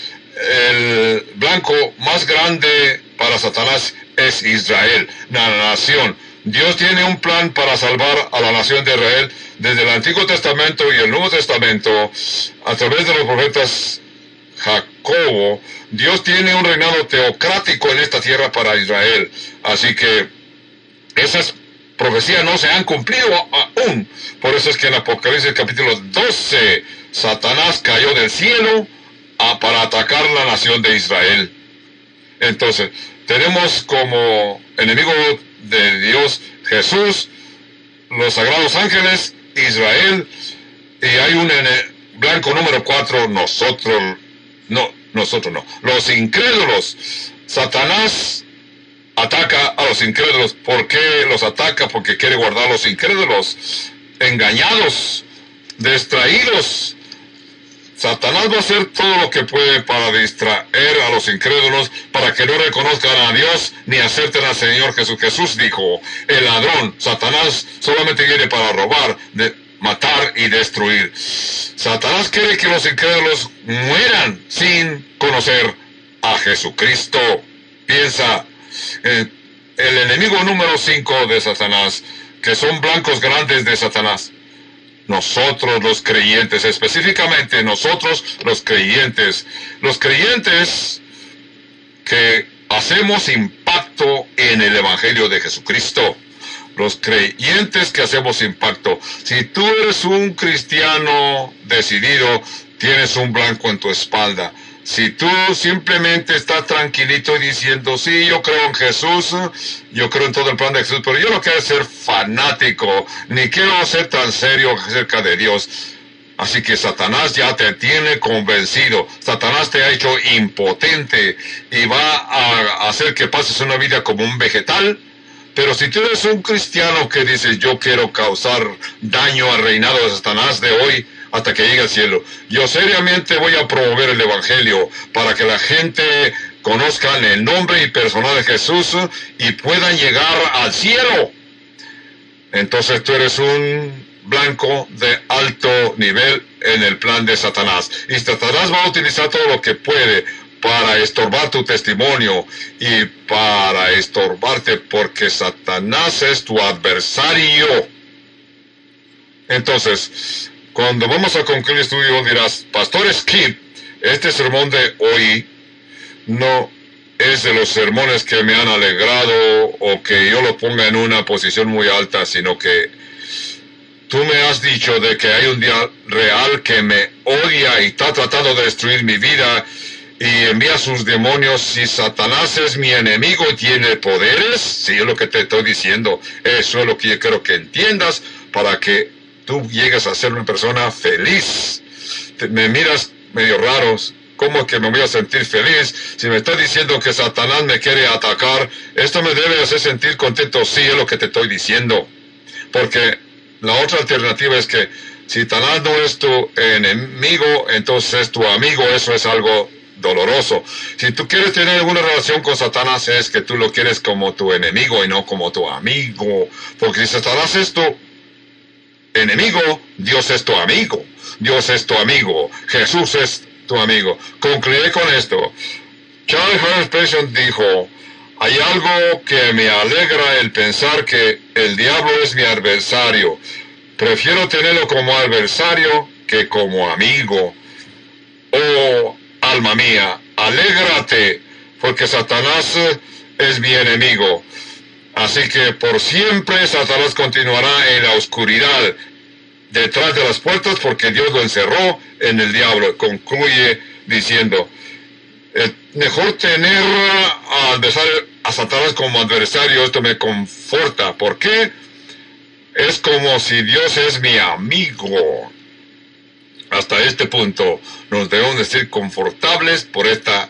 el blanco más grande para Satanás es Israel, la nación. Dios tiene un plan para salvar a la nación de Israel desde el Antiguo Testamento y el Nuevo Testamento a través de los profetas Jacobo. Dios tiene un reinado teocrático en esta tierra para Israel. Así que esas profecías no se han cumplido aún. Por eso es que en Apocalipsis capítulo 12 Satanás cayó del cielo para atacar la nación de Israel. Entonces, tenemos como enemigo de Dios Jesús, los sagrados ángeles, Israel, y hay un blanco número cuatro, nosotros, no, nosotros no, los incrédulos. Satanás ataca a los incrédulos. ¿Por qué los ataca? Porque quiere guardar a los incrédulos, engañados, distraídos, Satanás va a hacer todo lo que puede para distraer a los incrédulos, para que no reconozcan a Dios ni acepten al Señor Jesús. Jesús dijo, el ladrón, Satanás solamente viene para robar, matar y destruir. Satanás quiere que los incrédulos mueran sin conocer a Jesucristo. Piensa, eh, el enemigo número 5 de Satanás, que son blancos grandes de Satanás nosotros los creyentes, específicamente nosotros los creyentes, los creyentes que hacemos impacto en el Evangelio de Jesucristo, los creyentes que hacemos impacto. Si tú eres un cristiano decidido, tienes un blanco en tu espalda. Si tú simplemente estás tranquilito diciendo, sí, yo creo en Jesús, yo creo en todo el plan de Jesús, pero yo no quiero ser fanático, ni quiero ser tan serio acerca de Dios. Así que Satanás ya te tiene convencido. Satanás te ha hecho impotente y va a hacer que pases una vida como un vegetal. Pero si tú eres un cristiano que dices yo quiero causar daño al reinado de Satanás de hoy, hasta que llegue al cielo. Yo seriamente voy a promover el Evangelio para que la gente conozca el nombre y personal de Jesús y puedan llegar al cielo. Entonces tú eres un blanco de alto nivel en el plan de Satanás. Y Satanás va a utilizar todo lo que puede para estorbar tu testimonio y para estorbarte porque Satanás es tu adversario. Entonces, cuando vamos a concluir el estudio dirás, Pastor Skip, este sermón de hoy no es de los sermones que me han alegrado o que yo lo ponga en una posición muy alta, sino que tú me has dicho de que hay un día real que me odia y está tratando de destruir mi vida y envía sus demonios. Si Satanás es mi enemigo tiene poderes, sí es lo que te estoy diciendo. Eso es lo que yo quiero que entiendas para que tú llegas a ser una persona feliz. me miras medio raros. ¿Cómo que me voy a sentir feliz? Si me estás diciendo que Satanás me quiere atacar, esto me debe hacer sentir contento. Sí, es lo que te estoy diciendo. Porque la otra alternativa es que si Satanás no es tu enemigo, entonces es tu amigo. Eso es algo doloroso. Si tú quieres tener alguna relación con Satanás, es que tú lo quieres como tu enemigo y no como tu amigo. Porque si Satanás es tu enemigo, Dios es tu amigo. Dios es tu amigo. Jesús es tu amigo. Concluiré con esto. Charles Harris dijo, hay algo que me alegra el pensar que el diablo es mi adversario, Prefiero tenerlo como adversario que como amigo. Oh, alma mía, alégrate, porque Satanás es mi enemigo. Así que por siempre Satanás continuará en la oscuridad detrás de las puertas porque Dios lo encerró en el diablo. Concluye diciendo, mejor tener a, a Satanás como adversario, esto me conforta. ¿Por qué? Es como si Dios es mi amigo. Hasta este punto nos debemos decir confortables por esta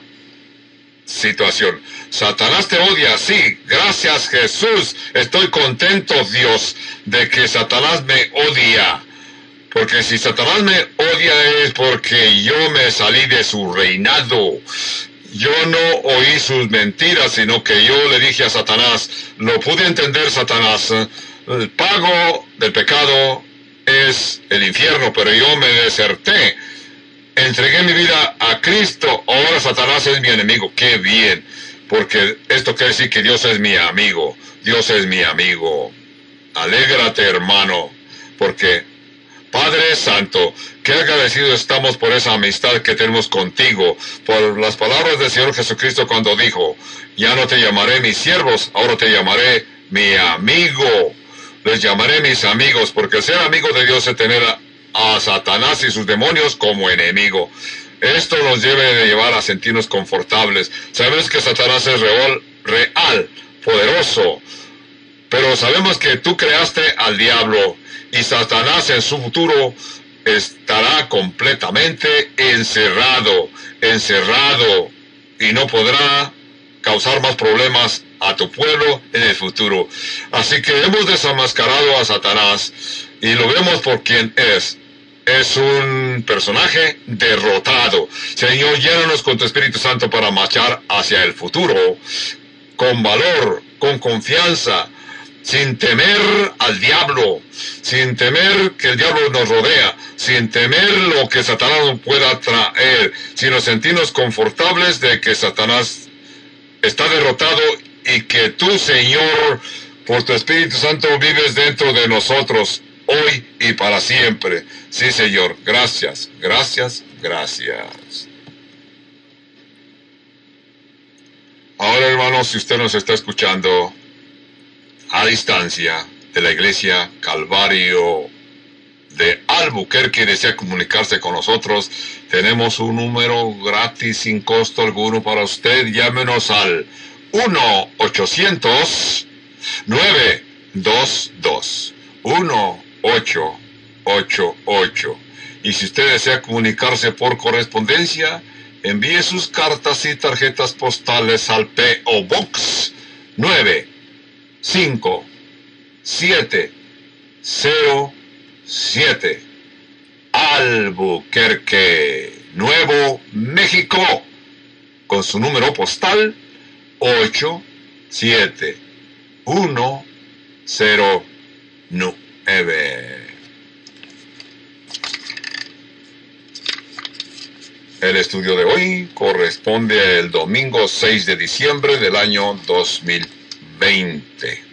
situación. Satanás te odia, sí, gracias Jesús. Estoy contento, Dios, de que Satanás me odia. Porque si Satanás me odia es porque yo me salí de su reinado. Yo no oí sus mentiras, sino que yo le dije a Satanás, lo pude entender Satanás, el pago del pecado es el infierno, pero yo me deserté. Entregué mi vida a Cristo, ahora Satanás es mi enemigo. Qué bien, porque esto quiere decir que Dios es mi amigo. Dios es mi amigo. Alégrate, hermano, porque Padre Santo, qué agradecidos estamos por esa amistad que tenemos contigo, por las palabras del Señor Jesucristo cuando dijo, ya no te llamaré mis siervos, ahora te llamaré mi amigo. Les llamaré mis amigos, porque ser amigo de Dios es tener a, Satanás y sus demonios como enemigo. Esto nos debe de llevar a sentirnos confortables. Sabemos que Satanás es real, real, poderoso, pero sabemos que tú creaste al diablo y Satanás en su futuro estará completamente encerrado, encerrado y no podrá causar más problemas a tu pueblo en el futuro. Así que hemos desamascarado a Satanás y lo vemos por quien es. Es un personaje derrotado. Señor, llénanos con tu Espíritu Santo para marchar hacia el futuro con valor, con confianza, sin temer al diablo, sin temer que el diablo nos rodea, sin temer lo que Satanás nos pueda traer, sino sentirnos confortables de que Satanás está derrotado y que tú, Señor, por tu Espíritu Santo vives dentro de nosotros hoy y para siempre. Sí, Señor, gracias, gracias, gracias. Ahora, hermanos, si usted nos está escuchando, a distancia de la iglesia Calvario de Albuquerque desea comunicarse con nosotros, tenemos un número gratis sin costo alguno para usted. Llámenos al 1-800-922-1888. Y si usted desea comunicarse por correspondencia, envíe sus cartas y tarjetas postales al P.O. Box 9 5 7 0 7 Albuquerque, Nuevo México, con su número postal 8 7 1 0 9. El estudio de hoy corresponde al domingo 6 de diciembre del año 2020.